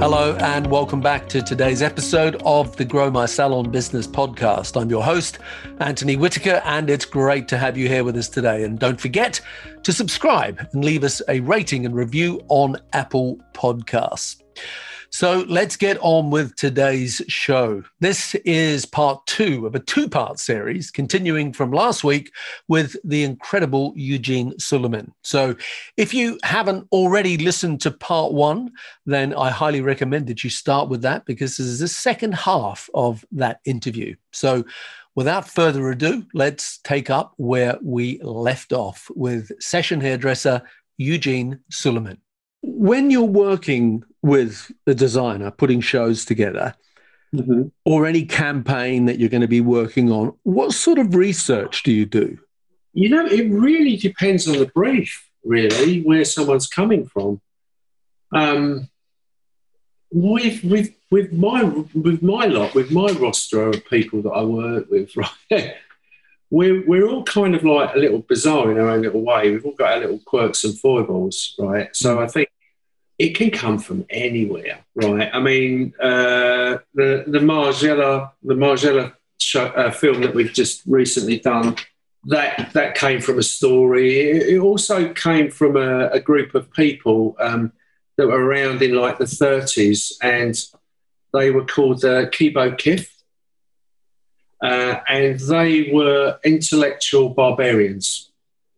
Hello, and welcome back to today's episode of the Grow My Salon Business podcast. I'm your host, Anthony Whitaker, and it's great to have you here with us today. And don't forget to subscribe and leave us a rating and review on Apple Podcasts. So let's get on with today's show. This is part two of a two part series, continuing from last week with the incredible Eugene Souleiman. So if you haven't already listened to part one, then I highly recommend that you start with that because this is the second half of that interview. So without further ado, let's take up where we left off with session hairdresser Eugene Souleiman. When you're working with a designer putting shows together mm-hmm. or any campaign that you're going to be working on, what sort of research do you do? You know, it really depends on the brief, really, where someone's coming from. Um, with with with my with my lot, with my roster of people that I work with, right? We're, we're all kind of like a little bizarre in our own little way. We've all got our little quirks and foibles, right? So mm. I think it can come from anywhere, right? I mean, uh, the the Margiela the Margiela show, uh, film that we've just recently done that that came from a story. It, also came from a, a group of people um, that were around in like the 30s, and they were called uh, Kibbo Kift. Uh, and they were intellectual barbarians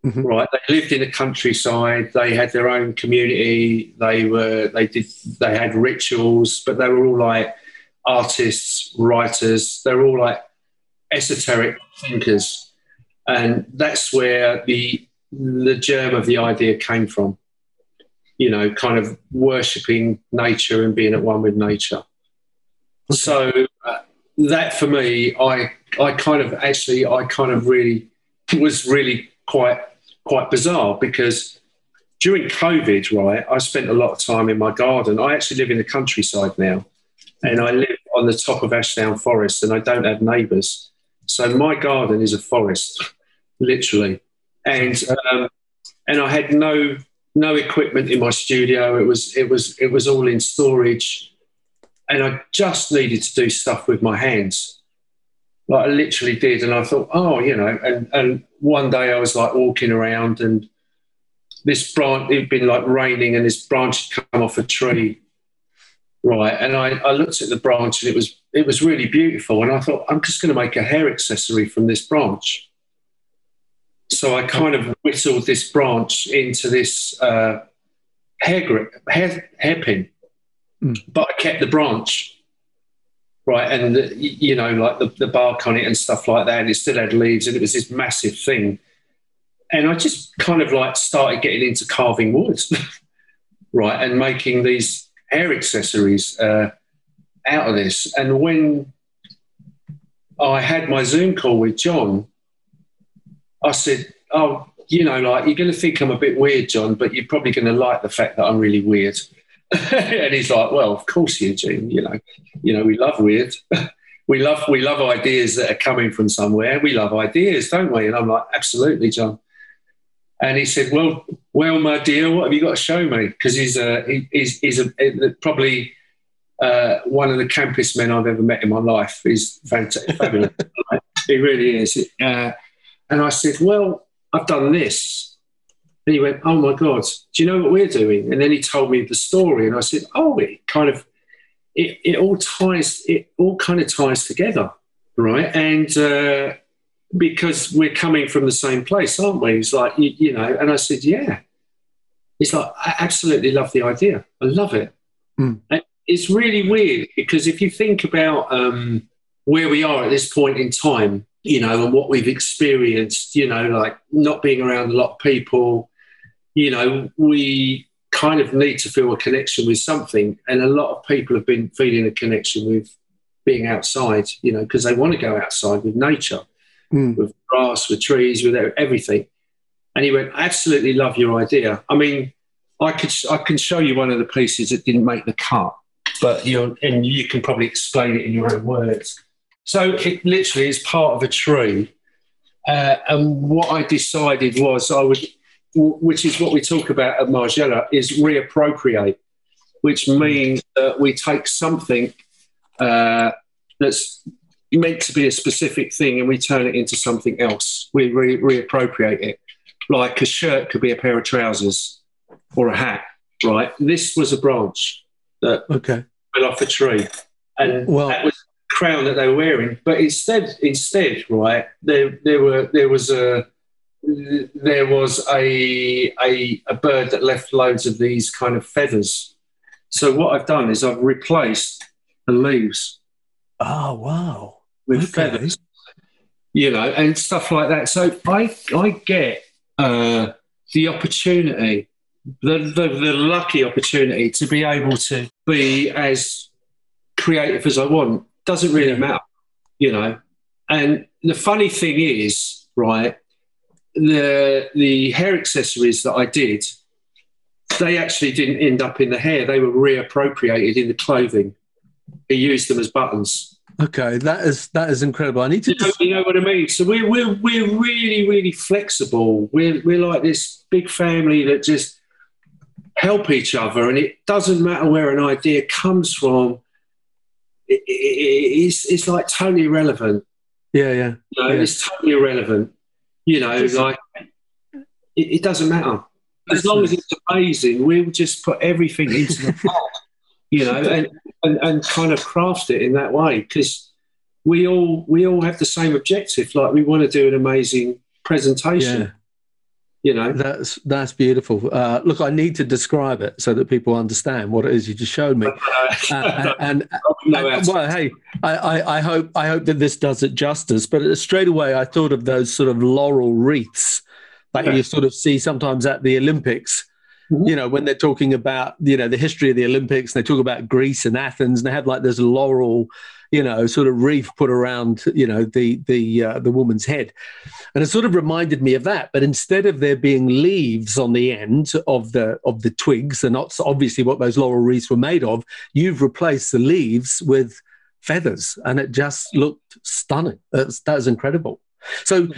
Mm-hmm. Right, they lived in the countryside. They had their own community. They were they did they had rituals, but they were all like artists, writers. They were all like esoteric thinkers, and that's where the the germ of the idea came from. You know, kind of worshipping nature and being at one with nature. Okay. So uh, that for me, I I kind of actually I kind of really was really quite quite bizarre because during COVID, right, I spent a lot of time in my garden. I actually live in the countryside now, and I live on the top of Ashdown Forest, and I don't have neighbours. So my garden is a forest, literally, and um, and I had no no equipment in my studio. It was it was it was all in storage, and I just needed to do stuff with my hands. Like I literally did, and I thought, oh, you know, and and one day I was like walking around and this branch, it'd been like raining and this branch had come off a tree. Right. And I, I looked at the branch and it was, it was really beautiful. And I thought, I'm just going to make a hair accessory from this branch. So I kind of whittled this branch into this uh, hair grip, hair, hairpin, mm. but I kept the branch right? And the, you know, like the, the bark on it and stuff like that. And it still had leaves, and it was this massive thing. And I just kind of like started getting into carving wood, right, and making these hair accessories uh, out of this. And when I had my Zoom call with John, I said, "Oh, you know, like you're going to think I'm a bit weird, John, but you're probably going to like the fact that I'm really weird." and he's like, "Well, of course, Eugene. You know, you know, we love weird. we love we love ideas that are coming from somewhere. We love ideas, don't we?" And I'm like, "Absolutely, John." And he said, "Well, well, my dear, what have you got to show me?" Because he's a he, he's, he's a, probably uh, one of the campest men I've ever met in my life. He's fabulous. he really is. Uh, and I said, "Well, I've done this." And he went, Oh my God, do you know what we're doing? And then he told me the story. And I said, Oh, it kind of, it, it all ties, it all kind of ties together. Right. And uh, because we're coming from the same place, aren't we? He's like, you, you, know, and I said, Yeah. He's like, I absolutely love the idea. I love it. Mm. It's really weird because if you think about um, where we are at this point in time, you know, and what we've experienced, you know, like not being around a lot of people, you know, we kind of need to feel a connection with something. And a lot of people have been feeling a connection with being outside, you know, because they want to go outside with nature, Mm. with grass, with trees, with everything. And he went, absolutely love your idea. I mean, I could I can show you one of the pieces that didn't make the cut, but you and you can probably explain it in your own words. So it literally is part of a tree. Uh, and what I decided was I would, which is what we talk about at Margiela, is reappropriate, which means that we take something uh, that's meant to be a specific thing and we turn it into something else. We re- reappropriate it. Like a shirt could be a pair of trousers or a hat, right? This was a branch that Okay. fell off a tree. And Well- that was the crown that they were wearing. But instead, instead, right, there, there were there was a there was a, a a bird that left loads of these kind of feathers. So what I've done is I've replaced the leaves Oh wow. with Okay. feathers, you know, and stuff like that. So I I get uh, the opportunity, the, the the lucky opportunity to be able to be as creative as I want. Doesn't really matter, you know. And the funny thing is, right, the the hair accessories that I did, they actually didn't end up in the hair. They were reappropriated in the clothing. He used them as buttons. Okay. That is that is incredible. I need to You know, you know what I mean? So we're, we're, we're really, really flexible. We're, we're like this big family that just help each other. And it doesn't matter where an idea comes from. It, it, it's, it's like totally irrelevant. Yeah, yeah. You know, Yeah. It's totally irrelevant. You know, Just- like it, it doesn't matter. As long as it's amazing, we'll just put everything into the pot, you know, and, and, and kind of craft it in that way because we all we all have the same objective. Like we want to do an amazing presentation, Yeah. You know. That's that's beautiful. Uh, look, I need to describe it so that people understand what it is you just showed me. Uh, and, and And, well, hey, I, I, I hope I hope that this does it justice. But straight away, I thought of those sort of laurel wreaths that Yeah. you sort of see sometimes at the Olympics. Mhm. You know, when they're talking about you know the history of the Olympics, and they talk about Greece and Athens, and they have like this laurel, you know, sort of wreath put around you know the the uh, the woman's head, and it sort of reminded me of that. But instead of there being leaves on the end of the of the twigs, and that's obviously what those laurel wreaths were made of, you've replaced the leaves with feathers, and it just looked stunning. That's, that was incredible. So,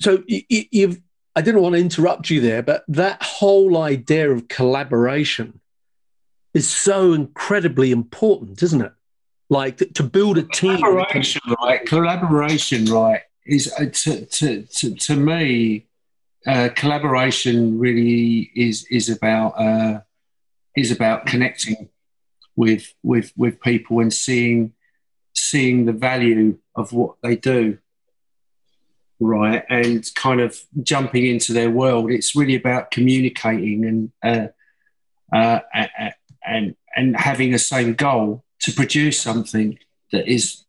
so you've. I didn't want to interrupt you there, but that whole idea of collaboration is so incredibly important, isn't it? Like to, build a team. collaboration, right? Collaboration, right? Is uh, to, to, to, to me, uh, collaboration really is is about uh, is about connecting with with with people and seeing seeing the value of what they do, right? And kind of jumping into their world. It's really about communicating and uh, uh, and and having the same goal to produce something that is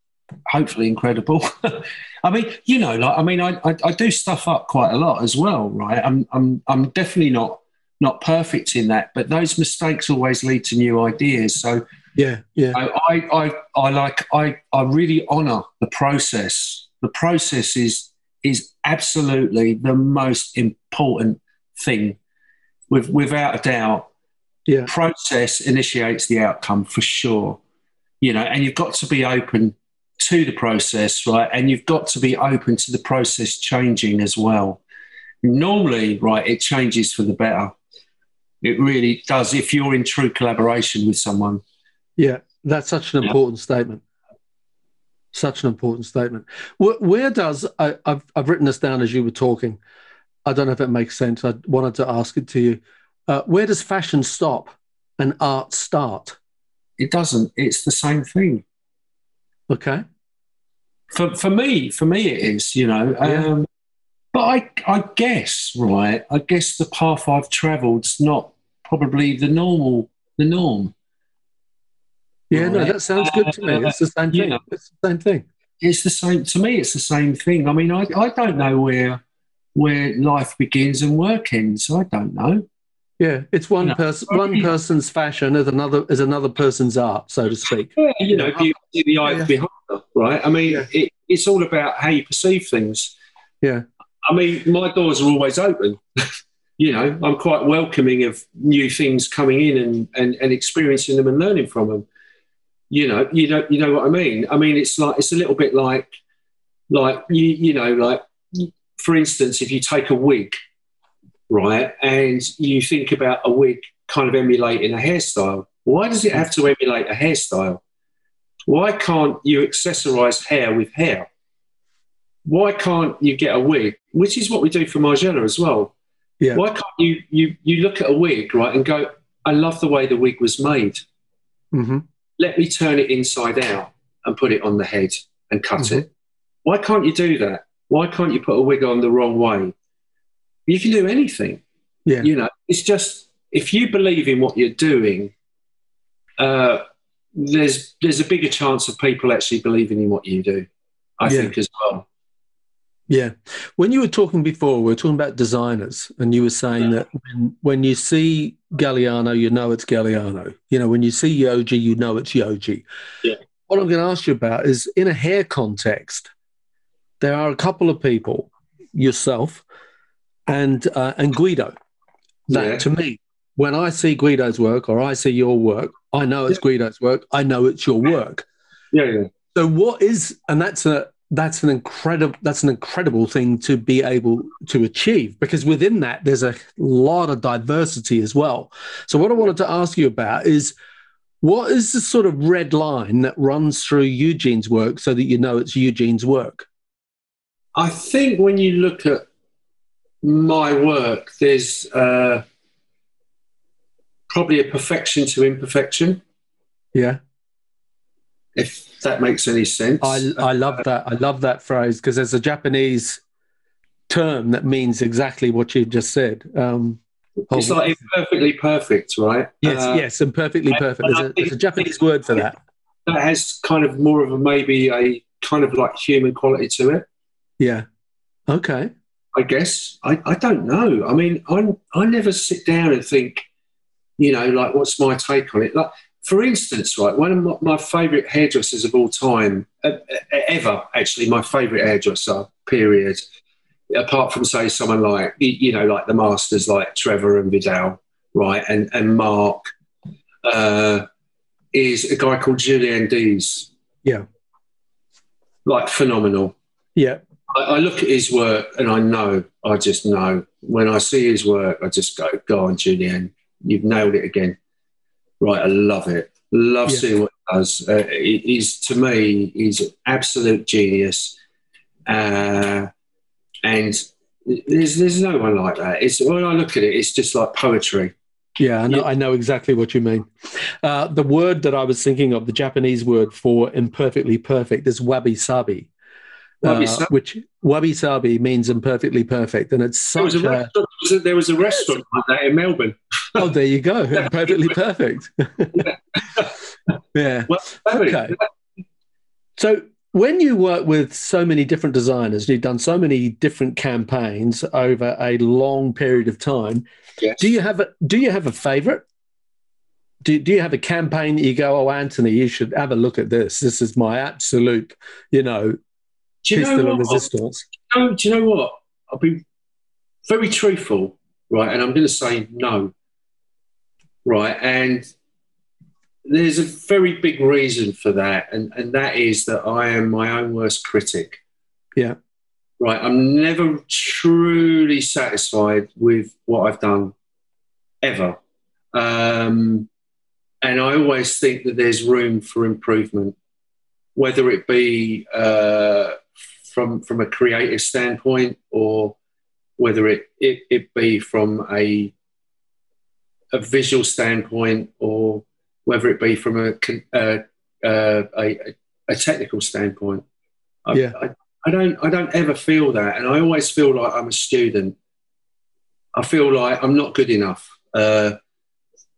hopefully incredible. I mean, you know, like I mean, I, I I do stuff up quite a lot as well, right? I'm I'm I'm definitely not not perfect in that, but those mistakes always lead to new ideas. So Yeah, yeah, I I I, I like I I really honour the process. The process is is absolutely the most important thing, with without a doubt yeah, process initiates the outcome for sure. You know, and you've got to be open to the process, right? And you've got to be open to the process changing as well. Normally, right, it changes for the better. It really does if you're in true collaboration with someone. yeah. That's such an Yeah. important statement. Such an important statement. Where, where does I, I've I've written this down as you were talking. I don't know if it makes sense. I wanted to ask it to you. Uh, where does fashion stop and art start? It doesn't. It's the same thing. Okay. For for me, for me, it is. You know. Yeah. Um, but I I guess right. I guess the path I've travelled is not probably the normal the norm. Yeah, no, that sounds good to me. It's the same You thing. know. It's the same thing. it's the same to me it's the same thing i mean i, I don't know where where life begins and work ends i don't know Yeah, it's one You know, person, I one person's fashion is another is another person's art, so to speak. Yeah, you know, beauty in the eye Yeah. of the right? I mean, Yeah. it, it's all about how you perceive things. Yeah. I mean, my doors are always open. you know, I'm quite welcoming of new things coming in and, and, and experiencing them and learning from them. You know, you know, you know what I mean. I mean, it's like it's a little bit like, like you, you know, like for instance, if you take a wig, right, and you think about a wig kind of emulating a hairstyle, why does it have to emulate a hairstyle? Why can't you accessorize hair with hair? Why can't you get a wig, which is what we do for Margiela as well? Yeah. Why can't you, you you look at a wig, right, and go, I love the way the wig was made. hmm Let me turn it inside out and put it on the head and cut Mhm. it. Why can't you do that? Why can't you put a wig on the wrong way? You can do anything. Yeah. You know, it's just if you believe in what you're doing, uh, there's there's a bigger chance of people actually believing in what you do. I Yeah. think as well. Yeah. When you were talking before, we were talking about designers, and you were saying that when, when you see Galliano, you know it's Galliano. You know, when you see Yohji, you know it's Yohji. Yeah. What I'm going to ask you about is in a hair context, there are a couple of people, yourself and uh, and Guido, that Yeah. to me, when I see Guido's work or I see your work, I know it's Guido's work. I know it's your work. Yeah, yeah. So what is and that's a that's an incredible that's an incredible thing to be able to achieve because within that there's a lot of diversity as well. So what I wanted to ask you about is what is the sort of red line that runs through Eugene's work so that you know it's Eugene's work? I think when you look at my work, there's uh, probably a perfection to imperfection, Yeah. if that makes any sense. I I love that. I love that phrase because there's a Japanese term that means exactly what you just said. Um, it's like imperfectly perfect, right? yes, Uh, yes, and perfectly perfect. There's a, there's a Japanese word for that. That has kind of more of a maybe a kind of like human quality to it. Yeah. Okay. I guess. I, I don't know. I mean, I I never sit down and think, you know, like what's my take on it. Like, for instance, right, one of my, my favourite hairdressers of all time, uh, ever actually, my favourite hairdresser, period. Apart from say someone like you know, like the masters, like Trevor and Vidal, right, and and Mark, uh, is a guy called Julien d'Ys. Yeah. like phenomenal. Yeah. I, I look at his work and I know, I just know. When I see his work, I just go, go on, Julian, you've nailed it again. Right, I love it. Love Yeah. seeing what he does. Uh, he- he's, to me, he's an absolute genius. Uh, and there's, there's no one like that. It's When I look at it, it's just like poetry. Yeah, I know, Yeah. I know exactly what you mean. Uh, the word that I was thinking of, the Japanese word for imperfectly perfect, is wabi sabi, Wabi-sabi. Uh, which wabi sabi means imperfectly perfect, and it's There was, such a a. restaurant, there was a, there was a restaurant like that in Melbourne. Oh, there you go, imperfectly perfect. yeah. Well, Okay. So when you work with so many different designers, you've done so many different campaigns over a long period of time. yes. Do you have a Do you have a favorite? Do, do you have a campaign that you go, oh, Anthony, you should have a look at this. This is my absolute, you know, Do you know what? Oh, do you know what? I'll be very truthful, right? And I'm going to say no, right? And there's a very big reason for that, and, and that is that I am my own worst critic. Yeah. Right. I'm never truly satisfied with what I've done, ever. Um, and I always think that there's room for improvement, whether it be uh, from from a creative standpoint or whether it, it, it be from a a visual standpoint or whether it be from a uh, uh, a, a technical standpoint. I, Yeah. I, I don't I don't ever feel that, and I always feel like I'm a student. I feel like I'm not good enough. Uh,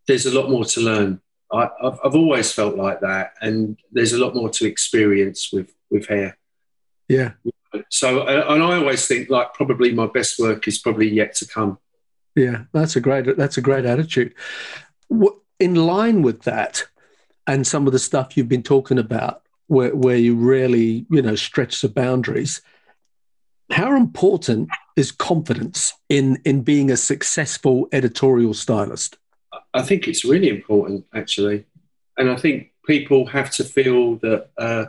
there's a lot more to learn. I, I've, I've always felt like that, and there's a lot more to experience with with hair. Yeah. So, uh, and I always think like probably my best work is probably yet to come. Yeah, that's a great that's a great attitude. In line with that, and some of the stuff you've been talking about, where where you really you know stretch the boundaries. How important is confidence in in being a successful editorial stylist? I think it's really important, actually, and I think people have to feel that uh,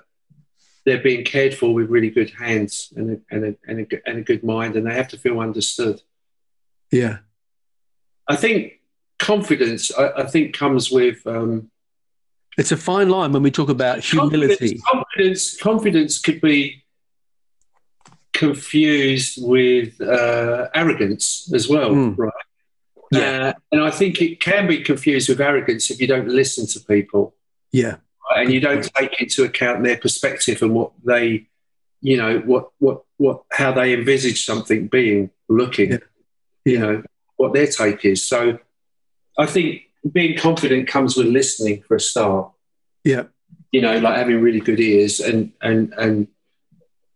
they're being cared for with really good hands and a, and, a, and, a, and a good mind, and they have to feel understood. Yeah, I think confidence. I, I think comes with. Um, it's a fine line when we talk about humility. Confidence, confidence, confidence could be confused with uh, arrogance as well, mm. right? Yeah. Uh, and I think it can be confused with arrogance if you don't listen to people. Yeah. And you don't take into account their perspective and what they, you know, what, what, what, how they envisage something being, looking, yeah. you know, what their take is. So I think being confident comes with listening for a start. Yeah. You know, like having really good ears and, and, and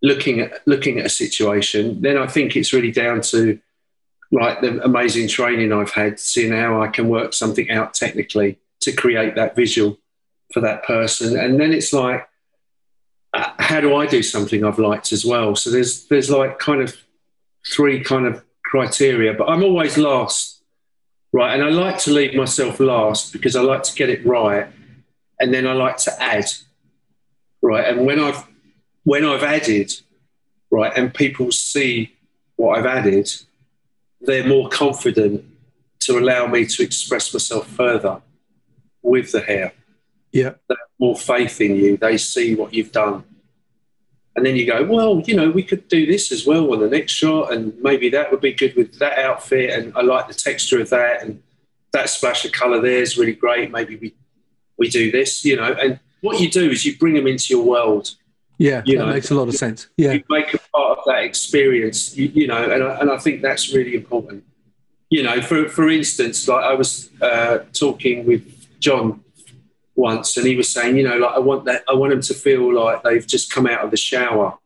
looking at, looking at a situation. Then I think it's really down to, like the amazing training I've had, seeing how I can work something out technically to create that visual for that person. And then it's like, uh, how do I do something I've liked as well? So there's there's like kind of three kind of criteria, but I'm always last, right? And I like to leave myself last because I like to get it right, and then I like to add, right? And when I've when I've added, right, and people see what I've added, they're more confident to allow me to express myself further with the hair. Yeah. They have more faith in you. They see what you've done. And then you go, well, you know, we could do this as well on the next shot, and maybe that would be good with that outfit. And I like the texture of that, and that splash of colour there is really great. Maybe we we do this, you know. And what you do is you bring them into your world. Yeah, you that know, makes a lot of sense. Yeah, you make a part of that experience, you, you know, and I, and I think that's really important. You know, for for instance, like I was uh, talking with John once, and he was saying, you know, like I want that, I want them to feel like they've just come out of the shower,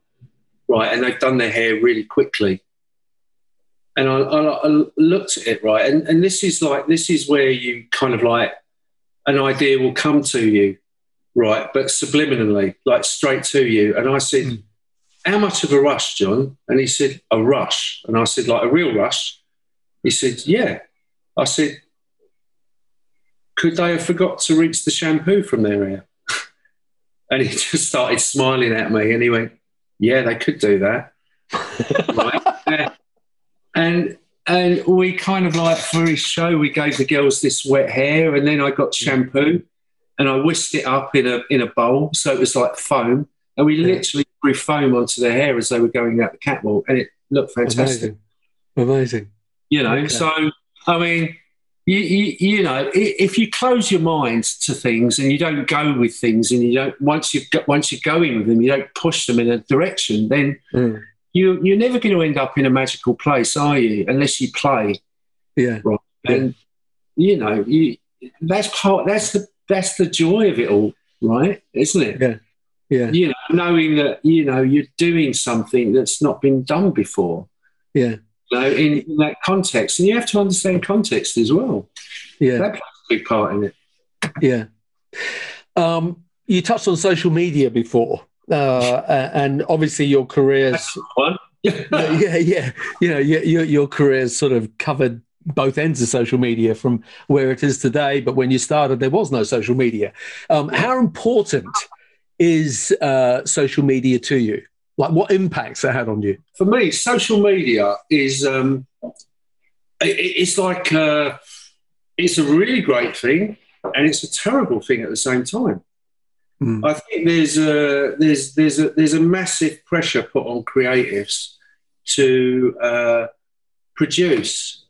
right, and they've done their hair really quickly. And I, I, I looked at it right, and, and this is like this is where you kind of like an idea will come to you, right, but subliminally, like straight to you. And I said, mm. "How much of a rush, John?" And he said, "A rush." And I said, "Like a real rush?" He said, "Yeah." I said, could they have forgot to rinse the shampoo from their hair? and he just started smiling at me and he went, Yeah, they could do that. right? And and we kind of like for his show, we gave the girls this wet hair, and then I got shampoo, and I whisked it up in a in a bowl, so it was like foam, and we literally threw foam onto their hair as they were going out the catwalk, and it looked fantastic. Amazing, Amazing. You know, okay. so I mean, you, you, you, know, if you close your mind to things and you don't go with things, and you don't once you once you go in with them, you don't push them in a direction, then mm. you you're never going to end up in a magical place, are you? Unless you play, yeah, right. Yeah. And you know, you that's part. That's the that's the joy of it all, right? Isn't it? Yeah, yeah. You know, knowing that you know you're doing something that's not been done before. Yeah know, in, in, that context. And you have to understand context as well. Yeah. That plays a big part in it. Yeah. Um, you touched on social media before, uh, and obviously your career's one. yeah, yeah, you know, your, your career's sort of covered both ends of social media from where it is today. But when you started, there was no social media. Um, how important is uh, social media to you? Like, what impacts it had on you? For me, social media is um, it, it's like uh, it's a really great thing, and it's a terrible thing at the same time. Mm. I think there's a there's there's a there's a massive pressure put on creatives to uh, produce,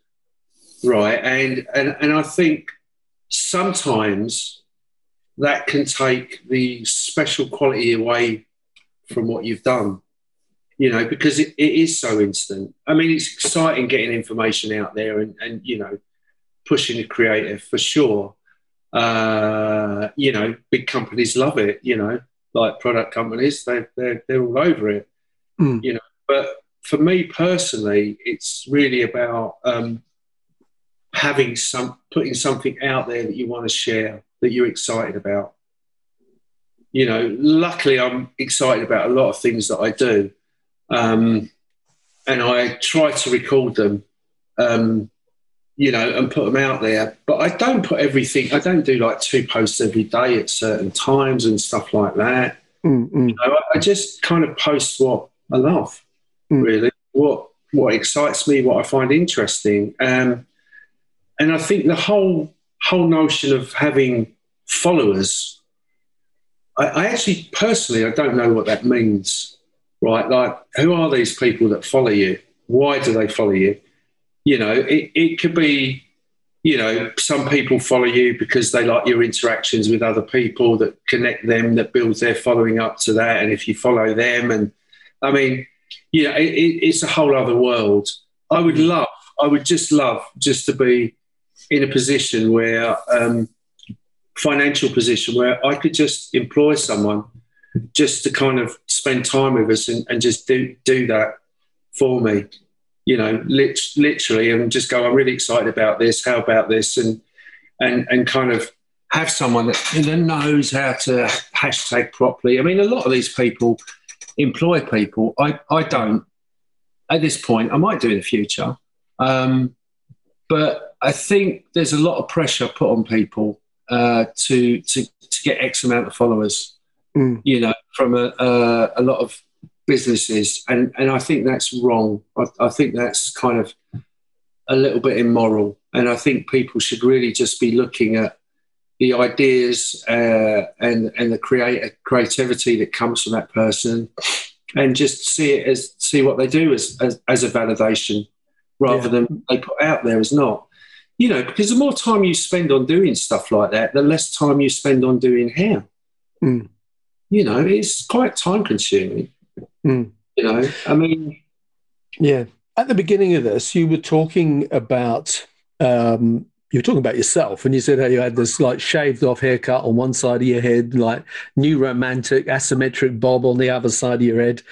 right? And and and I think sometimes that can take the special quality away from what you've done you know because it, it is so instant i mean it's exciting getting information out there and, and you know pushing the creative for sure uh, you know big companies love it you know like product companies they, they're, they're all over it mm. you know but for me personally it's really about um, having some putting something out there that you want to share that you're excited about. You know, luckily I'm excited about a lot of things that I do, um, and I try to record them, um, you know, and put them out there. But I don't put everything. I don't do like two posts every day at certain times and stuff like that. Mm-hmm. You know, I, I just kind of post what I love, Mm. really. What what excites me, what I find interesting, um, and I think the whole whole notion of having followers. I, I actually personally I don't know what that means. Right, like who are these people that follow you? Why do they follow you? You know, it, it could be you know, some people follow you because they like your interactions with other people that connect them, that builds their following up to that. And if you follow them, and I mean, yeah, it, it, it's a whole other world. I would love, I would just love just to be in a position where, um, financial position where I could just employ someone just to kind of spend time with us and, and just do do that for me you know, lit- literally, and just go, I'm really excited about this. How about this? And and and kind of have someone that that knows how to hashtag properly. I mean, a lot of these people employ people. I I don't at this point. I might do in the future, um, but I think there's a lot of pressure put on people uh, to to to get X amount of followers. Mm. You know, from a a, a lot of businesses, and and I think that's wrong. I, I think that's kind of a little bit immoral, and I think people should really just be looking at the ideas uh, and and the create creativity that comes from that person, and just see it as see what they do as as, as a validation, rather Yeah. than they put out there as not. You know, because the more time you spend on doing stuff like that, the less time you spend on doing hair. Mm. You know, it's quite time consuming. Mm. You know, I mean, Yeah. At the beginning of this, you were talking about um, you were talking about yourself, and you said how you had this like shaved off haircut on one side of your head, like new romantic asymmetric bob on the other side of your head.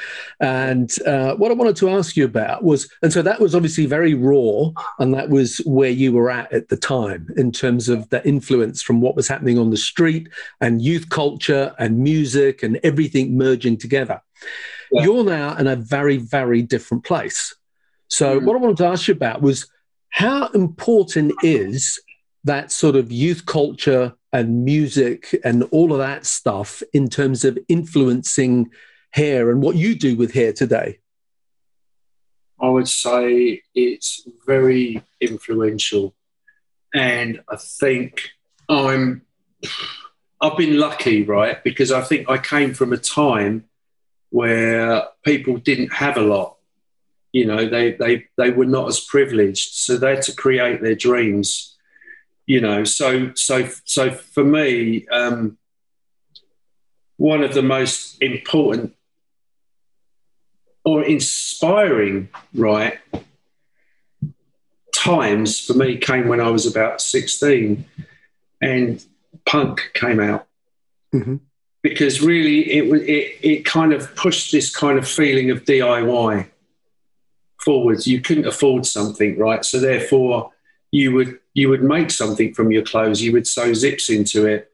And uh, what I wanted to ask you about was, and so that was obviously very raw, and that was where you were at at the time in terms of the influence from what was happening on the street and youth culture and music and everything merging together. Yeah. You're now in a very, very different place. So, Mhm. what I wanted to ask you about was how important is that sort of youth culture and music and all of that stuff in terms of influencing hair and what you do with hair today? I would say it's very influential, and I think I'm. I've been lucky, right? Because I think I came from a time where people didn't have a lot. You know, they they they were not as privileged, so they had to create their dreams. You know, so so so for me, um, one of the most important or inspiring, right, times for me came when I was about 16 and punk came out. Mhm. Because really, it, was- it, it kind of pushed this kind of feeling of DIY forwards. You couldn't afford something, right? So therefore, you would you would make something from your clothes. You would sew zips into it,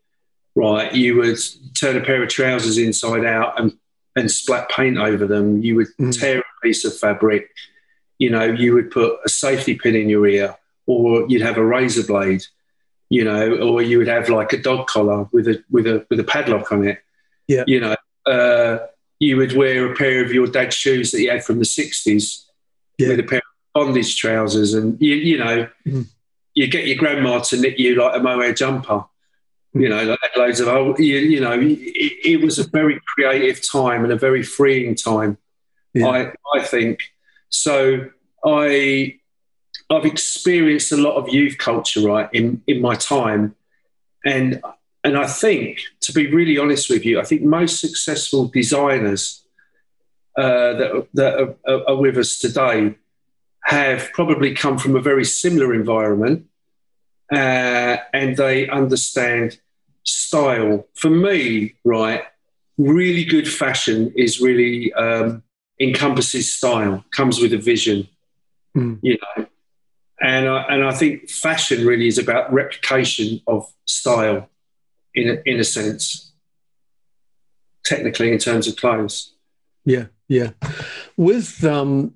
right? You would turn a pair of trousers inside out and and splat paint over them. You would Mm. tear a piece of fabric. You know, you would put a safety pin in your ear, or you'd have a razor blade. You know, or you would have like a dog collar with a with a with a padlock on it. Yeah. You know, uh, you would wear a pair of your dad's shoes that you had from the '60s Yeah. with a pair of bondage trousers, and you you know, Mhm. you get your grandma to knit you like a mohair jumper you know, like loads of old, you, you know, it, it was a very creative time and a very freeing time. Yeah. I, I think so. I, I've experienced a lot of youth culture, right, in, in my time, and and I think, to be really honest with you, I think most successful designers uh, that that are, are with us today have probably come from a very similar environment uh, and they understand style. For me, right, really good fashion is really um, encompasses style, comes with a vision. Mm. You know, and I, and I think fashion really is about replication of style, in a, in a sense, technically in terms of clothes. Yeah, yeah. With um,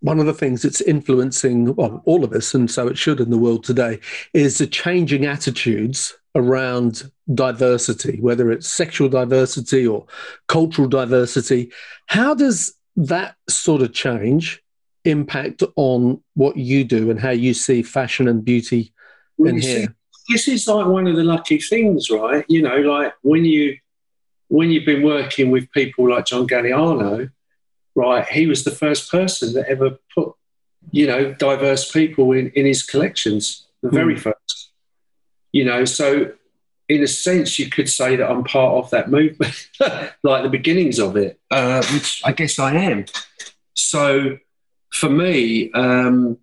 one of the things that's influencing well, all of us, and so it should in the world today, is the changing attitudes around diversity, whether it's sexual diversity or cultural diversity. How does that sort of change impact on what you do and how you see fashion and beauty in here? this is like one of the lucky things, right? You know, like when you when you've been working with people like John Galliano, right? He was the first person that ever put, you know, diverse people in, in his collections, the very mm. first. You know, so in a sense, you could say that I'm part of that movement, like the beginnings of it, uh, which I guess I am. So for me, um,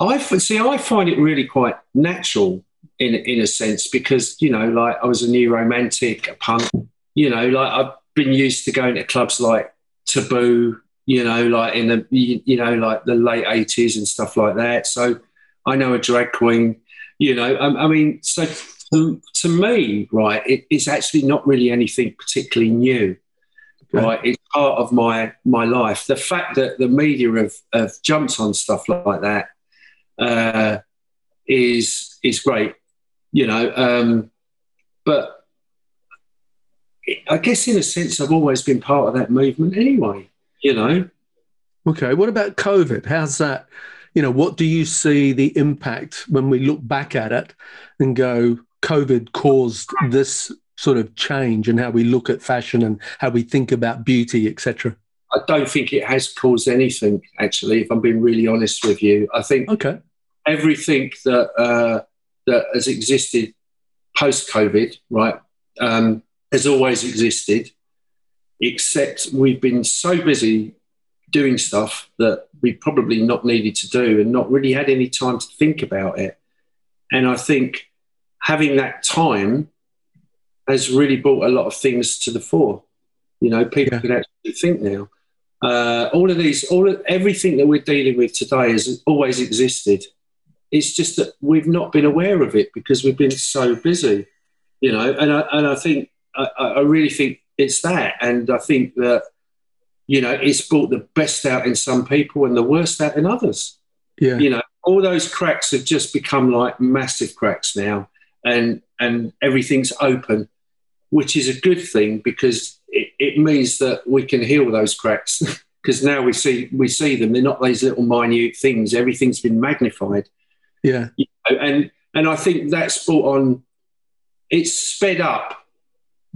I see. I find it really quite natural in in a sense because you know, like I was a new romantic, a punk. You know, like I've been used to going to clubs like Taboo. You know, like in the you know like the late eighties and stuff like that. So I know a drag queen. You know, I, I mean, so to, to me, right, it, it's actually not really anything particularly new. Right, it's part of my my life. The fact that the media have, have jumped on stuff like that uh, is is great, you know. Um, but I guess in a sense, I've always been part of that movement anyway, you know. Okay, what about COVID? How's that? You know, what do you see the impact when we look back at it and go, COVID caused this sort of change in how we look at fashion and how we think about beauty, etc.? I don't think it has caused anything, actually, if I'm being really honest with you. I think okay. everything that, uh, that has existed post COVID, right, um, has always existed, except we've been so busy doing stuff that we probably not needed to do and not really had any time to think about it. And I think having that time has really brought a lot of things to the fore. You know, people yeah. can actually think now. Uh, all of these, all of, everything that we're dealing with today has always existed. It's just that we've not been aware of it because we've been so busy. You know, and I, and I think I, I really think it's that, and I think that you know it's brought the best out in some people and the worst out in others. Yeah, you know, all those cracks have just become like massive cracks now and and everything's open, which is a good thing because it, it means that we can heal those cracks. Because now we see we see them; they're not these little minute things. Everything's been magnified. Yeah, you know, and and I think that's brought on. It's sped up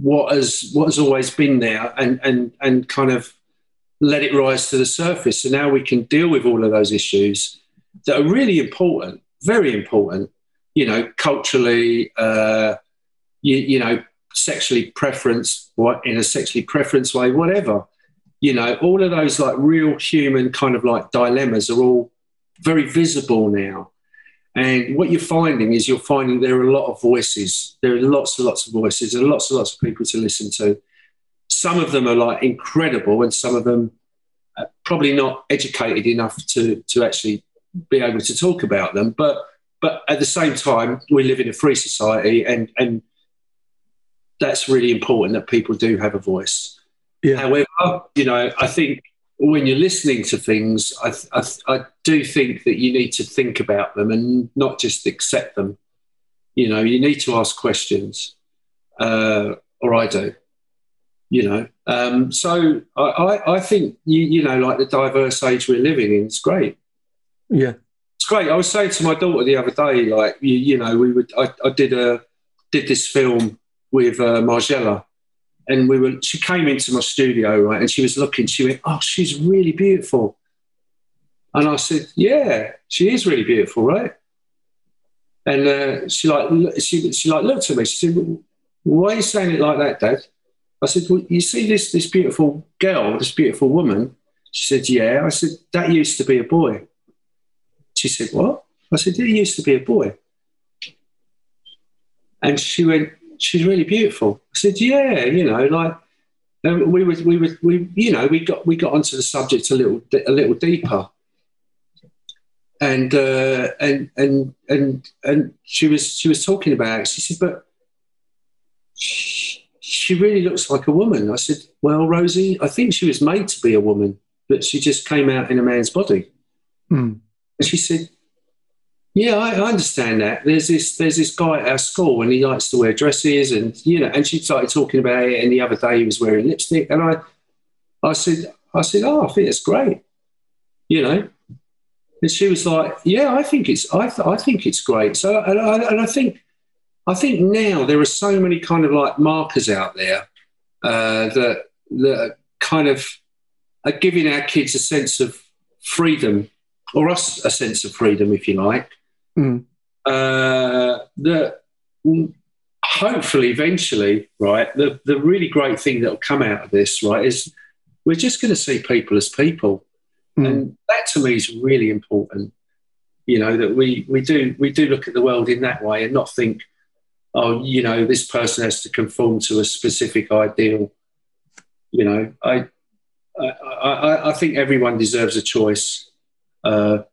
what has what has always been there, and and and kind of let it rise to the surface. So now we can deal with all of those issues that are really important, very important, you know, culturally, uh, you, you know, sexually preference, what in a sexually preference way, whatever. You know, all of those like real human kind of like dilemmas are all very visible now. And what you're finding is you're finding there are a lot of voices. There are lots and lots of voices and lots and lots of people to listen to. Some of them are like incredible, and some of them are probably not educated enough to to actually be able to talk about them. But but at the same time, we live in a free society, and and that's really important that people do have a voice. Yeah. However, you know, I think when you're listening to things, I, I, I, do think that you need to think about them and not just accept them. You know, you need to ask questions, uh, or I do. You know, um, so I, I, I think you, you know, like the diverse age we're living in, it's great. Yeah, it's great. I was saying to my daughter the other day, like you, you know, we would. I, I, did a did this film with uh, Margiela, and we were. She came into my studio, right, and she was looking. She went, "Oh, she's really beautiful," and I said, "Yeah, she is really beautiful, right?" And uh, she like she she like looked at me. She said, "Why are you saying it like that, Dad?" I said, "Well, you see this this beautiful girl, this beautiful woman." She said, "Yeah." I said, "That used to be a boy." She said, What? I said, He used to be a boy. And she went, She's really beautiful. I said, Yeah, you know, like um, we were, we were, we, you know, we got, we got onto the subject a little, a little deeper. and uh, and and and and she was she was talking about it. She said, but she, she really looks like a woman. I said, well, Rosie, I think she was made to be a woman, but she just came out in a man's body. Mm. And she said, yeah, I, I, understand that. There's this there's this guy at our school and he likes to wear dresses and you know, and she started talking about it and the other day he was wearing lipstick and I I said I said, Oh, I think it's great. You know. And she was like, Yeah, I think it's I, th- I think it's great. So and I, and I think I think now there are so many kind of like markers out there uh, that that kind of are giving our kids a sense of freedom or us a sense of freedom, if you like. Mm. Uh, that hopefully, eventually, right, the, the really great thing that will come out of this, right, is we're just going to see people as people. Mm. And that to me is really important. You know, that we, we do we do look at the world in that way and not think, oh, you know, this person has to conform to a specific ideal. You know, I I, I, I think everyone deserves a choice uh,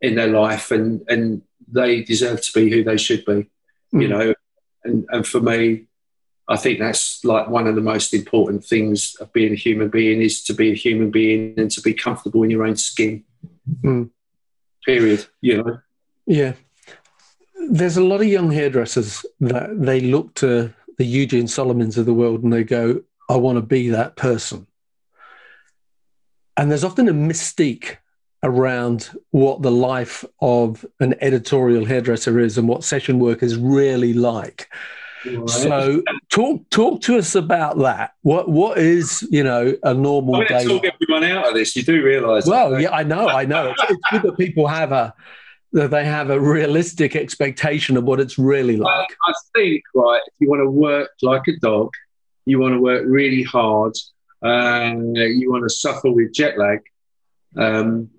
in their life, and and they deserve to be who they should be. Mm. You know, and and for me, I think that's like one of the most important things of being a human being is to be a human being and to be comfortable in your own skin. Mm. Period. You know. Yeah. There's a lot of young hairdressers that they look to the Eugene Souleimans of the world and they go, I want to be that person. And there's often a mystique around what the life of an editorial hairdresser is and what session work is really like. Right. So talk talk to us about that. What what is you know a normal I'm day? Talk everyone out of this. You do realise. Well, that, yeah, I know, I know. It's, it's, good that people have a that they have a realistic expectation of what it's really like. I think right. If you want to work like a dog, you want to work really hard, and you want to suffer with jet lag. Um,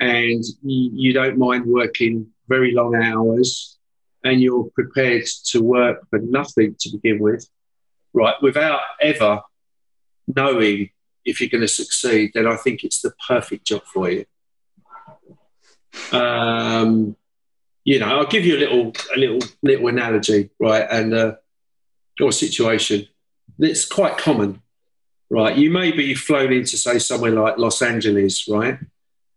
and you, don't mind working very long hours and you're prepared to work for nothing to begin with, right, without ever knowing if you're going to succeed, then I think it's the perfect job for you. Um, you know, I'll give you a little, a little, little analogy, right, and uh, or situation. It's quite common, right? You may be flown into, say, somewhere like Los Angeles, right?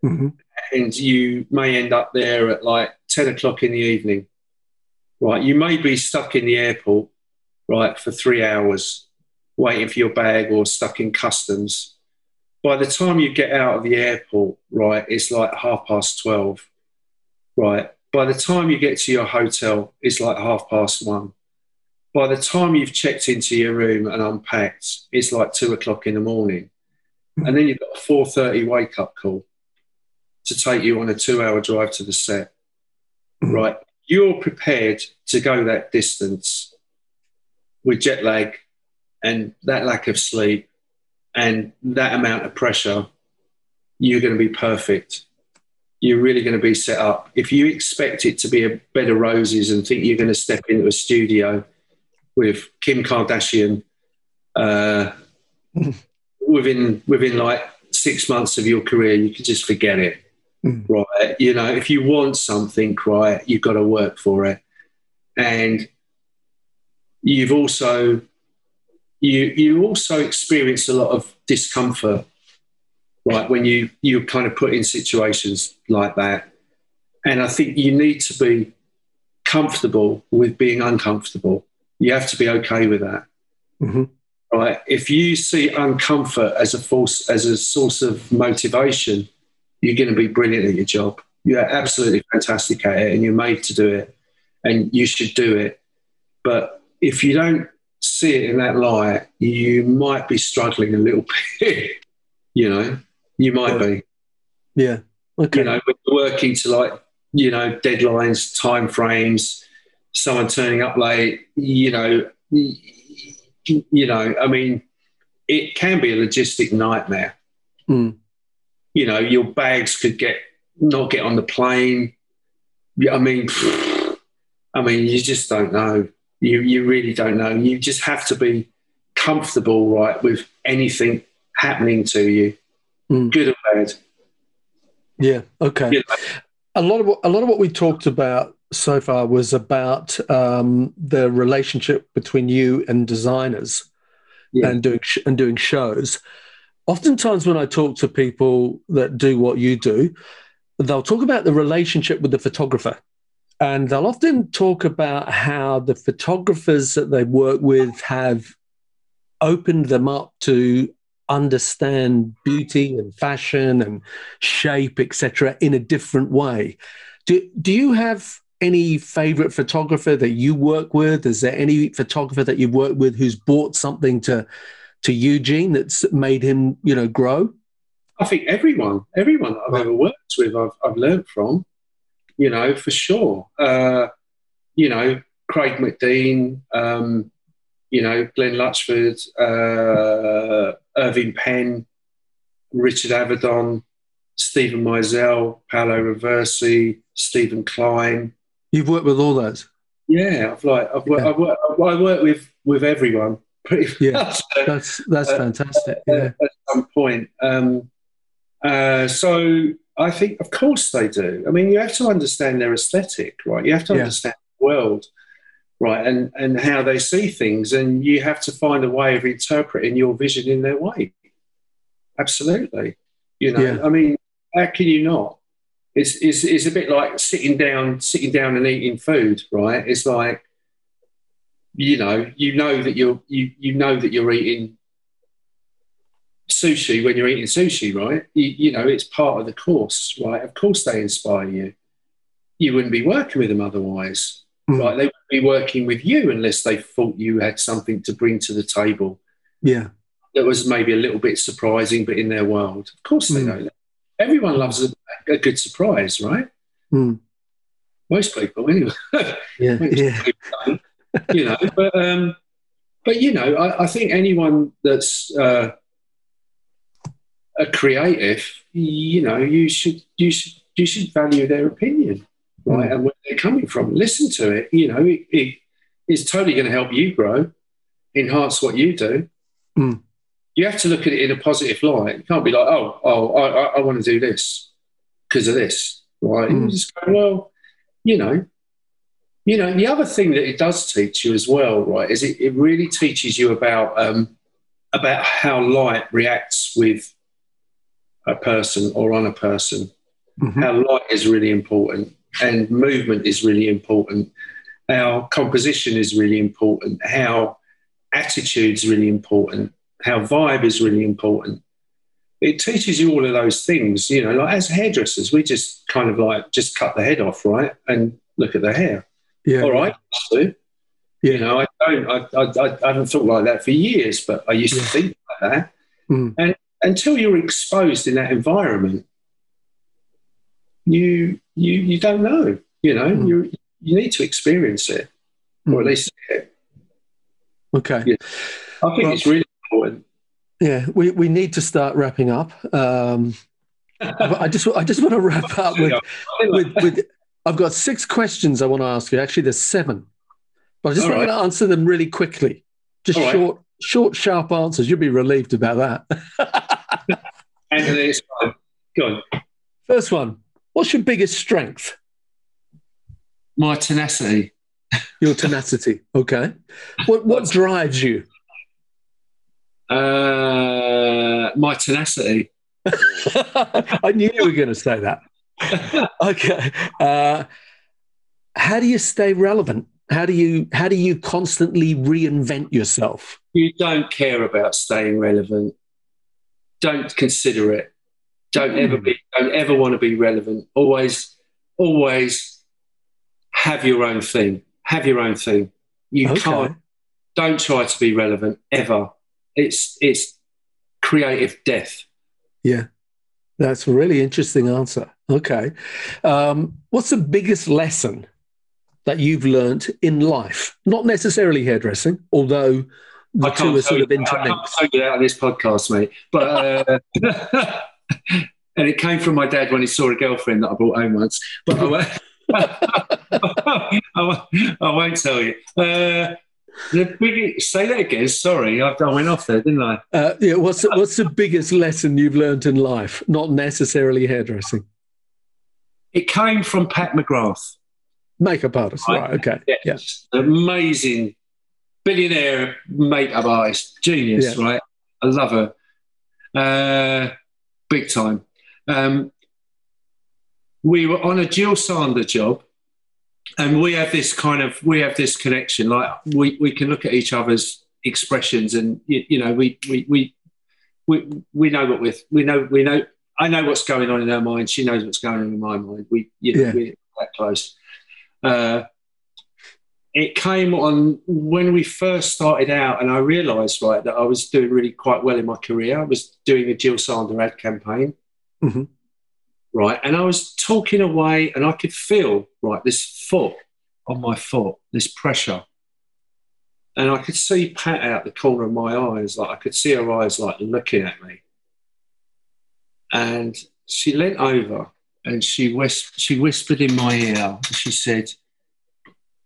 Mm-hmm and you may end up there at like 10 o'clock in the evening, right? You may be stuck in the airport, right, for three hours waiting for your bag or stuck in customs. By the time you get out of the airport, right, it's like half past 12, right? By the time you get to your hotel, it's like half past one. By the time you've checked into your room and unpacked, it's like two o'clock in the morning. And then you've got a 4.30 wake up call to take you on a two hour drive to the set, mm. right? You're prepared to go that distance with jet lag and that lack of sleep and that amount of pressure. You're going to be perfect. You're really going to be set up. If you expect it to be a bed of roses and think you're going to step into a studio with Kim Kardashian uh, within within like six months of your career, you can just forget it. Mm. Right. You know, if you want something, right, you've got to work for it. And you've also you you also experience a lot of discomfort, right, when you you're kind of put in situations like that. And I think you need to be comfortable with being uncomfortable. You have to be okay with that. Mm-hmm. Right. If you see uncomfort as a force as a source of motivation, you're going to be brilliant at your job. You're absolutely fantastic at it and you're made to do it and you should do it. But if you don't see it in that light, you might be struggling a little bit. you know, you might be. Yeah. Okay. You know, working to like, you know, deadlines, time frames, someone turning up late, you know, you know, I mean, it can be a logistic nightmare. Mm you know, your bags could get not get on the plane. I mean, I mean, you just don't know. You you really don't know. You just have to be comfortable, right, with anything happening to you, mm. good or bad. Yeah. Okay. You know? a lot of what, a lot of what we talked about so far was about um, the relationship between you and designers yeah. and doing sh- and doing shows. Oftentimes, when I talk to people that do what you do, they'll talk about the relationship with the photographer, and they'll often talk about how the photographers that they work with have opened them up to understand beauty and fashion and shape, etc., in a different way. Do, do you have any favorite photographer that you work with? Is there any photographer that you've worked with who's brought something to to Eugene that's made him, you know, grow? I think everyone, everyone I've ever worked with, I've, I've learned from, you know, for sure. Uh, you know, Craig McDean, um, you know, Glenn Luchford, uh, Irving Penn, Richard Avedon, Steven Meisel, Paolo Roversi, Steven Klein. You've worked with all those? Yeah, I've like I've worked, yeah. I've worked, I work with with everyone pretty yeah, much. That's that's uh, fantastic. Yeah. At some point, um, uh, so I think, of course, they do. I mean, you have to understand their aesthetic, right? You have to yeah. understand the world right, and, and how they see things. And you have to find a way of interpreting your vision in their way. Absolutely. You know, yeah. I mean, how can you not? It's, it's, it's a bit like sitting down, sitting down and eating food, right? It's like, you know, you know that you're, you, you know that you're eating sushi when you're eating sushi, right? You, you know, it's part of the course, right? Of course they inspire you. You wouldn't be working with them otherwise mm. right? They wouldn't be working with you unless they thought you had something to bring to the table. Yeah. That was maybe a little bit surprising, but in their world. Of course they mm. know that. Everyone loves a, a good surprise, right? Mm. Most people, anyway. Yeah. yeah. People you know, but, um, but you know, I, I think anyone that's uh, a creative, you know, you should you should you should value their opinion right? Mm. And where they're coming from. Listen to it. You know, it, it, it's totally going to help you grow, enhance what you do. Mm. You have to look at it in a positive light. You can't be like, oh, oh, I, I want to do this because of this, right? Mm. You just go, well, you know, you know. The other thing that it does teach you as well, right, is it, it really teaches you about um, about how light reacts with a person or on a person. Mm-hmm. How light is really important and movement is really important. Our composition is really important. How attitude is really important. How vibe is really important. It teaches you all of those things. You know, like as hairdressers, we just kind of like just cut the head off, right, and look at the hair. Yeah. All right. Yeah. You know, I don't. I, I, I haven't thought like that for years, but I used yeah. to think like that. Mm. And until you're exposed in that environment, you you you don't know. You know, mm. you you need to experience it, mm. or at hmm. least it. Okay. Yeah. I think well, it's really important. Yeah, we, we need to start wrapping up. Um, I just I just want to wrap up with, with, with I've got six questions I want to ask you. Actually, there's seven, but I just All want right. to answer them really quickly. Just All short, right. short, sharp answers. You'll be relieved about that. and it's Go on. First one. What's your biggest strength? My tenacity. Your tenacity. Okay. What what drives you? Uh, my tenacity. I knew you were going to say that. okay. Uh, how do you stay relevant? How do you how do you constantly reinvent yourself? You don't care about staying relevant. Don't consider it. Don't ever hmm. be, don't ever want to be relevant. Always, always have your own thing. Have your own thing. You okay. can't. Don't try to be relevant ever. It's it's creative death. Yeah, that's a really interesting answer. Okay, um, what's the biggest lesson that you've learned in life? Not necessarily hairdressing, although the two are sort of interlinked. I can't you out of this podcast, mate. But uh, and it came from my dad when he saw a girlfriend that I brought home once. But I won't, I won't, tell you. Uh, the big, say that again. Sorry, I, went off there, didn't I? Uh, yeah. What's the, what's the biggest lesson you've learned in life? Not necessarily hairdressing. it came from Pat McGrath. Makeup artist, right? right okay. Yes. Yeah. Amazing billionaire makeup artist, genius, yeah. right? I love her. Uh, big time. Um, we were on a Jil Sander job, and we have this kind of we have this connection. Like we, we can look at each other's expressions, and you, you know we, we we we we know what we're we know we know. I know what's going on in her mind. She knows what's going on in my mind. We you know yeah. we're that close. Uh, it came on when we first started out, and I realised right that I was doing really quite well in my career. I was doing a Jil Sander ad campaign, mm-hmm. Right, and I was talking away, and I could feel right this foot on my foot, this pressure, and I could see Pat out the corner of my eyes, like I could see her eyes like looking at me, and she leant over and she whis- she whispered in my ear, she said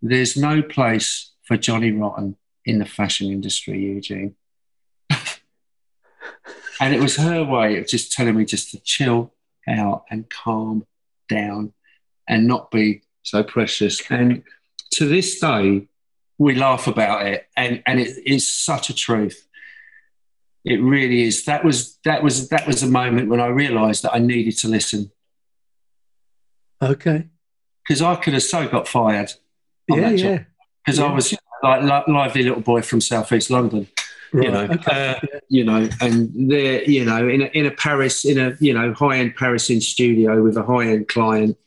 there's no place for Johnny Rotten in the fashion industry, Eugene. and it was her way of just telling me just to chill out and calm down and not be so precious. And to this day, we laugh about it, and, and it is such a truth. It really is. That was that was that was a moment when I realised that I needed to listen. Okay. Because I could have so got fired yeah, yeah. Because yeah. I was like lively little boy from southeast London. Right. You know, okay. uh, you know, and there, you know, in a, in a Paris, in a you know high end Paris in studio with a high end client,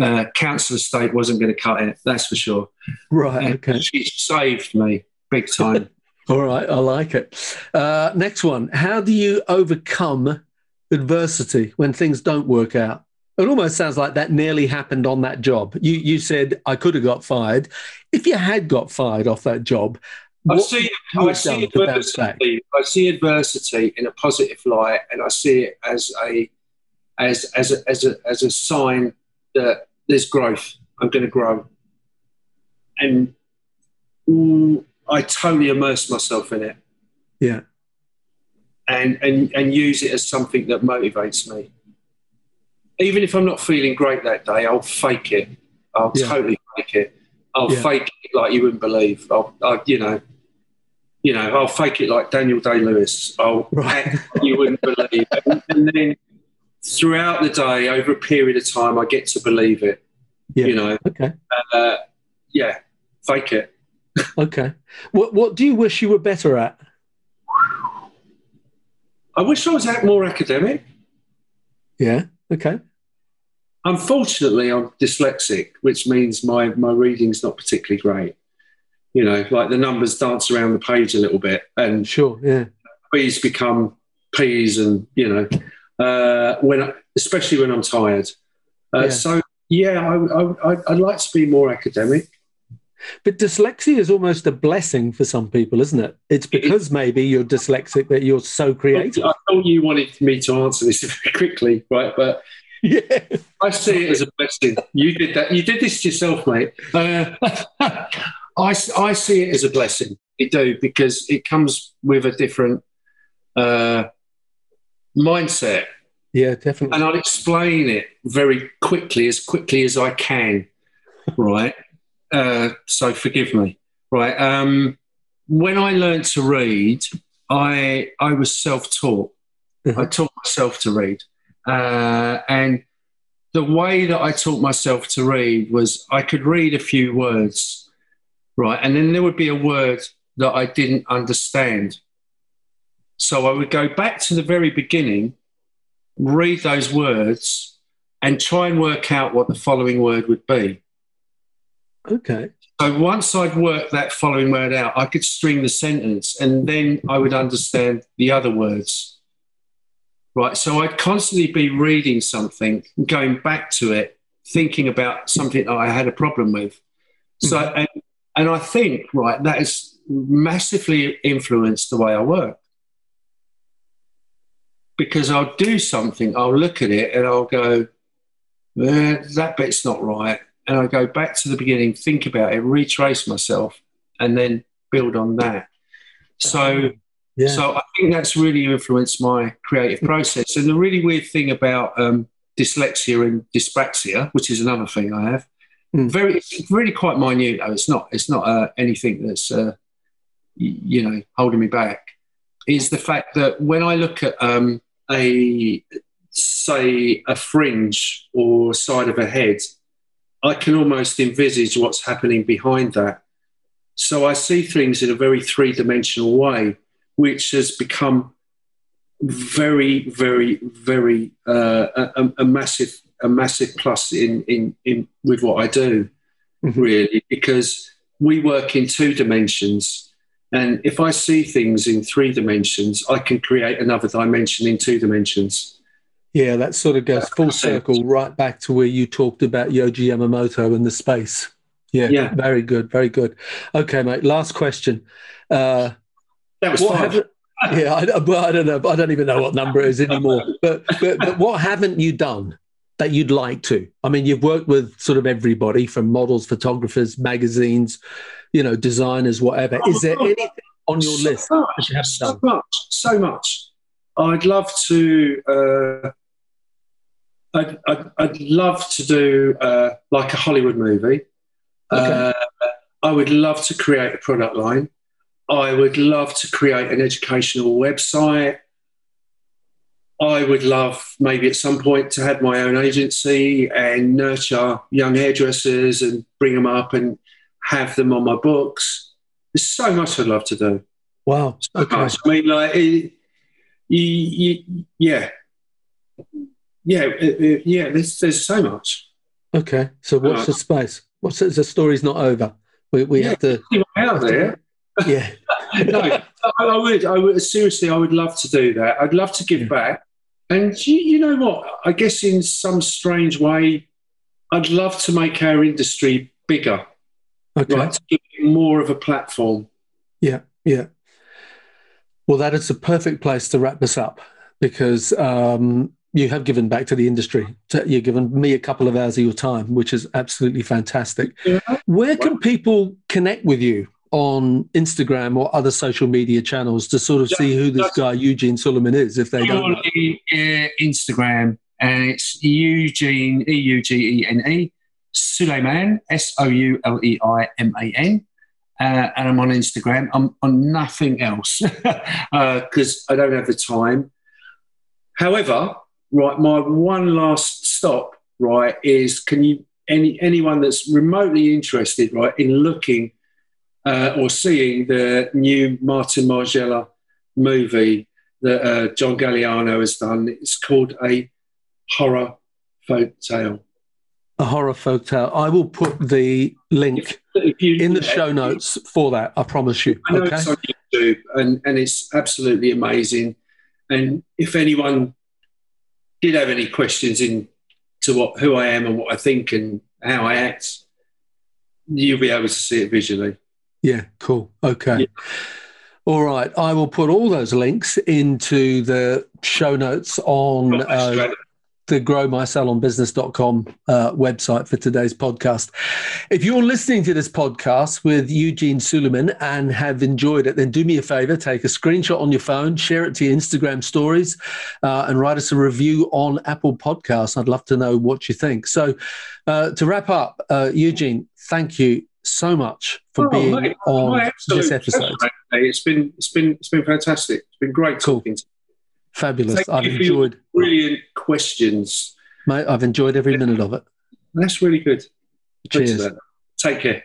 uh, council estate wasn't going to cut it. That's for sure. Right. And okay. She saved me big time. All right, I like it. Uh, next one. How do you overcome adversity when things don't work out? It almost sounds like that nearly happened on that job. You you said I could have got fired. If you had got fired off that job, I see, I see adversity. I see adversity in a positive light, and I see it as a as as a, as a, as a sign that there's growth. I'm going to grow, and mm, I totally immerse myself in it. Yeah, and and and use it as something that motivates me even if I'm not feeling great that day, I'll fake it. I'll yeah. totally fake it. I'll yeah. fake it like you wouldn't believe. I'll, I, you know, you know, I'll fake it like Daniel Day Lewis. I'll right. you wouldn't believe. And, and, then throughout the day, over a period of time, I get to believe it. Yeah. You know. Okay. Uh, yeah. Fake it. okay. What What do you wish you were better at? I wish I was more academic. Yeah. Okay. Unfortunately, I'm dyslexic, which means my, my reading's not particularly great. You know, like the numbers dance around the page a little bit, and sure, yeah, P's become P's, and you know, uh, when I, especially when I'm tired. Uh, yeah. So yeah, I, I, I'd like to be more academic. But dyslexia is almost a blessing for some people, isn't it? It's because maybe you're dyslexic that you're so creative. I thought you wanted me to answer this very quickly, right? But yeah, I see it as a blessing. You did that. You did this yourself, mate. Uh, I, I see it as a blessing. I do because it comes with a different uh, mindset. Yeah, definitely. And I'll explain it very quickly, as quickly as I can. Right. Uh, so forgive me. Right. Um, when I learned to read, I I was self-taught. Mm-hmm. I taught myself to read, uh, and the way that I taught myself to read was I could read a few words, right, and then there would be a word that I didn't understand. So I would go back to the very beginning, read those words, and try and work out what the following word would be. Okay. So once I'd worked that following word out, I could string the sentence and then I would understand the other words. Right. So I'd constantly be reading something, going back to it, thinking about something that I had a problem with. So, mm-hmm. and, and I think, right, that has massively influenced the way I work. Because I'll do something, I'll look at it and I'll go, eh, that bit's not right and I go back to the beginning, think about it, retrace myself, and then build on that. So, yeah. so I think that's really influenced my creative process. And the really weird thing about um, dyslexia and dyspraxia, which is another thing I have. Mm. Very, it's really quite minute though. It's not. It's not uh, anything that's uh, you know holding me back. Is the fact that when I look at um, a say a fringe or side of a head, I can almost envisage what's happening behind that. So I see things in a very three dimensional way, which has become very, very, very uh, a, a massive, a massive plus in in in with what I do, Mhm. really, because we work in two dimensions, and if I see things in three dimensions, I can create another dimension in two dimensions. Yeah, that sort of goes full circle right back to where you talked about Yohji Yamamoto and the space. Yeah, Yeah. very good, very good. Okay, mate. Last question. Uh, That was what five. Yeah, I, well, I don't know. I don't even know what number it is anymore. But, but but what haven't you done that you'd like to? I mean, you've worked with sort of everybody from models, photographers, magazines, you know, designers, whatever. Is there anything on your so list Much, that you haven't so done? much, so much. I'd love to. Uh, I'd, I'd, I'd love to do uh, like a Hollywood movie. Uh, I would love to create a product line. I would love to create an educational website. I would love maybe at some point to have my own agency and nurture young hairdressers and bring them up and have them on my books. There's so much I'd love to do. Wow. So Okay. much. I mean, like, it, you, you, yeah, yeah, it- it- yeah. There's there's so much. Okay. So what's uh, the space? What's the, the story's not over? We, we Yeah. have to. Out there. Yeah. No, I, I would. I would seriously. I would love to do that. I'd love to give back. And you, you know what? I guess in some strange way, I'd love to make our industry bigger. Okay. Right, to give it more of a platform. Yeah, yeah. Well, that is a perfect place to wrap this up because um, you have given back to the industry. You've given me a couple of hours of your time, which is absolutely fantastic. Yeah. Where can people connect with you on Instagram or other social media channels to sort of Just- see who this guy Eugene Souleiman is if they don't know? Uh, Instagram, and it's Eugene E U G E N E Souleiman S O U L E I M A N. Uh, and I'm on Instagram. I'm on nothing else because I don't have the time. However, right, my one last stop, right, is can you any anyone that's remotely interested, right, in looking uh, or seeing the new Martin Margiela movie that uh, John Galliano has done. It's called a horror folk tale. A horror folk tale. I will put the link If you, in the show notes for that. I promise you. I know Okay. it's on YouTube, and, and it's absolutely amazing. And if anyone did have any questions in to what who I am and what I think and how I act, you'll be able to see it visually. Yeah, cool. Okay. Yeah. All right. I will put all those links into the show notes on uh, the growmysalonbusiness.com uh, website for today's podcast. If you're listening to this podcast with Eugene Souleiman and have enjoyed it, then do me a favor, take a screenshot on your phone, share it to your Instagram stories, uh, and write us a review on Apple Podcasts. I'd love to know what you think. So, uh, to wrap up, uh, Eugene, thank you so much for Oh, being mate, on my this episode. pleasure. It's been it's been it's been fantastic. It's been great Cool. talking to you. Fabulous. Thank I've enjoyed, brilliant questions. mate. I've enjoyed every minute of it. That's really good. Cheers. Take care.